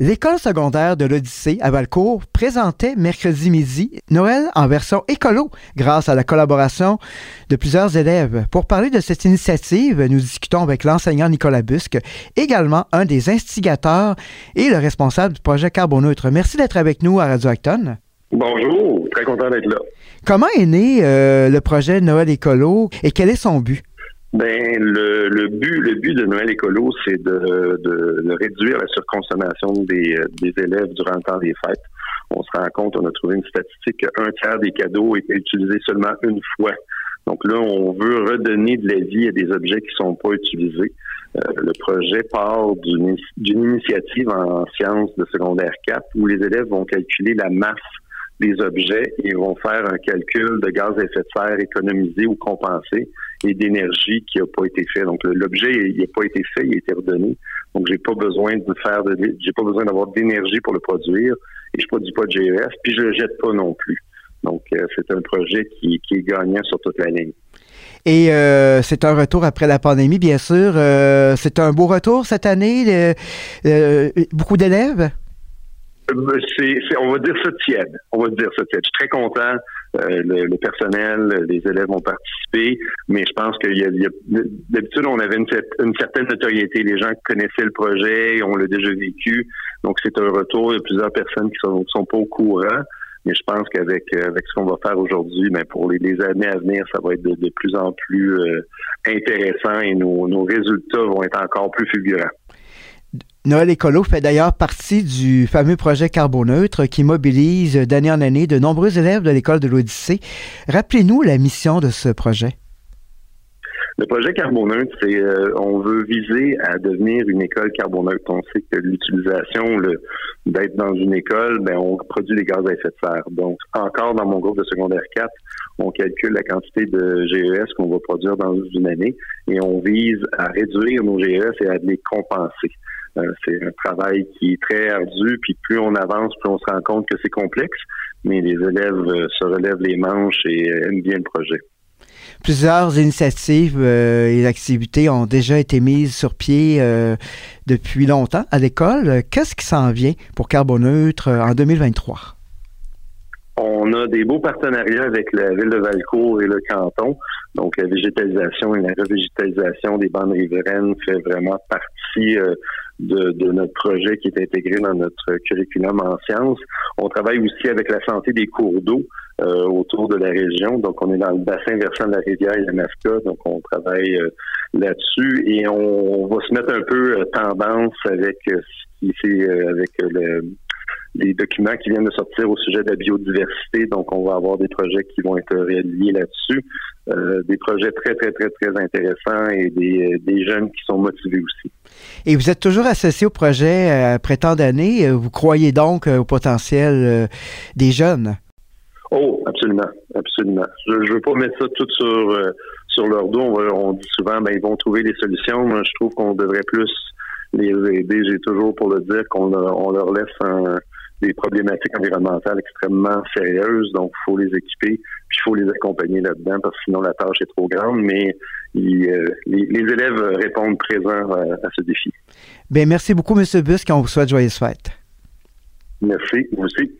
L'école secondaire de l'Odyssée à Valcourt présentait mercredi midi Noël en version écolo grâce à la collaboration de plusieurs élèves. Pour parler de cette initiative, nous discutons avec l'enseignant Nicolas Busque, également un des instigateurs et le responsable du projet Carboneutre. Merci d'être avec nous à Radio Acton. Bonjour, très content d'être là. Comment est né euh, le projet Noël écolo et quel est son but? Ben le, but le but de Noël écolo, c'est de, de, réduire la surconsommation des, des élèves durant le temps des fêtes. On se rend compte, on a trouvé une statistique qu'un tiers des cadeaux étaient utilisés seulement une fois. Donc là, on veut redonner de la vie à des objets qui sont pas utilisés. Euh, le projet part d'une initiative en sciences de secondaire 4 où les élèves vont calculer la masse des objets et vont faire un calcul de gaz à effet de serre économisé ou compensé et d'énergie qui n'a pas été fait. Donc l'objet il n'a pas été fait, il a été redonné. Donc j'ai pas besoin de faire j'ai pas besoin d'avoir d'énergie pour le produire et je produis pas de GES puis je le jette pas non plus. Donc euh, c'est un projet qui, qui, est gagnant sur toute la ligne. Et euh, c'est un retour après la pandémie, bien sûr. Euh, c'est un beau retour cette année. beaucoup d'élèves? Euh, c'est, on va dire ça tiède. On va dire ça tiède. Je suis très content. Euh, le, personnel, les élèves ont participé, mais je pense qu'il y a, d'habitude on avait une, une, certaine notoriété. Les gens connaissaient le projet, on l'a déjà vécu. Donc c'est un retour. Il y a plusieurs personnes qui sont, sont pas au courant. Mais je pense qu'avec avec ce qu'on va faire aujourd'hui, mais ben, pour les, années à venir, ça va être de, plus en plus euh, intéressant et nos, nos résultats vont être encore plus fulgurants. Noël Écolo fait d'ailleurs partie du fameux projet Carboneutre qui mobilise d'année en année de nombreux élèves de l'école de l'Odyssée. Rappelez-nous la mission de ce projet. Le projet Carboneutre, c'est euh, on veut viser à devenir une école carboneutre. On sait que l'utilisation d'être dans une école, ben on produit des gaz à effet de serre. Donc encore dans mon groupe de secondaire 4, on calcule la quantité de GES qu'on va produire dans une année et on vise à réduire nos GES et à les compenser. Euh, c'est un travail qui est très ardu, puis plus on avance, plus on se rend compte que c'est complexe, mais les élèves euh, se relèvent les manches et euh, aiment bien le projet. Plusieurs initiatives et activités ont déjà été mises sur pied depuis longtemps à l'école. Qu'est-ce qui s'en vient pour Carboneutre en 2023? On a des beaux partenariats avec la ville de Valcourt et le canton. Donc, la végétalisation et la revégétalisation des bandes riveraines fait vraiment partie euh, de, notre projet qui est intégré dans notre curriculum en sciences. On travaille aussi avec la santé des cours d'eau euh, autour de la région. Donc, on est dans le bassin versant de la rivière Yamaska. Donc, on travaille euh, là-dessus et on, va se mettre un peu tendance avec ce qui avec le des documents qui viennent de sortir au sujet de la biodiversité. Donc, on va avoir des projets qui vont être réalisés là-dessus. Euh, des projets très, très, très, très intéressants et des, des, jeunes qui sont motivés aussi. Et vous êtes toujours associé au projet euh, après tant d'années. Vous croyez donc euh, au potentiel des jeunes? Oh, absolument, absolument. Je ne veux pas mettre ça tout sur, sur leur dos. On, dit souvent, ben, ils vont trouver des solutions. Moi, je trouve qu'on devrait plus les aider. J'ai toujours pour le dire qu'on on leur laisse un, des problématiques environnementales extrêmement sérieuses, donc il faut les équiper, puis il faut les accompagner là-dedans, parce que sinon la tâche est trop grande, mais euh, les, élèves répondent présents à, ce défi. Bien, merci beaucoup, M. Busque, on vous souhaite joyeuses fêtes. Merci, vous aussi.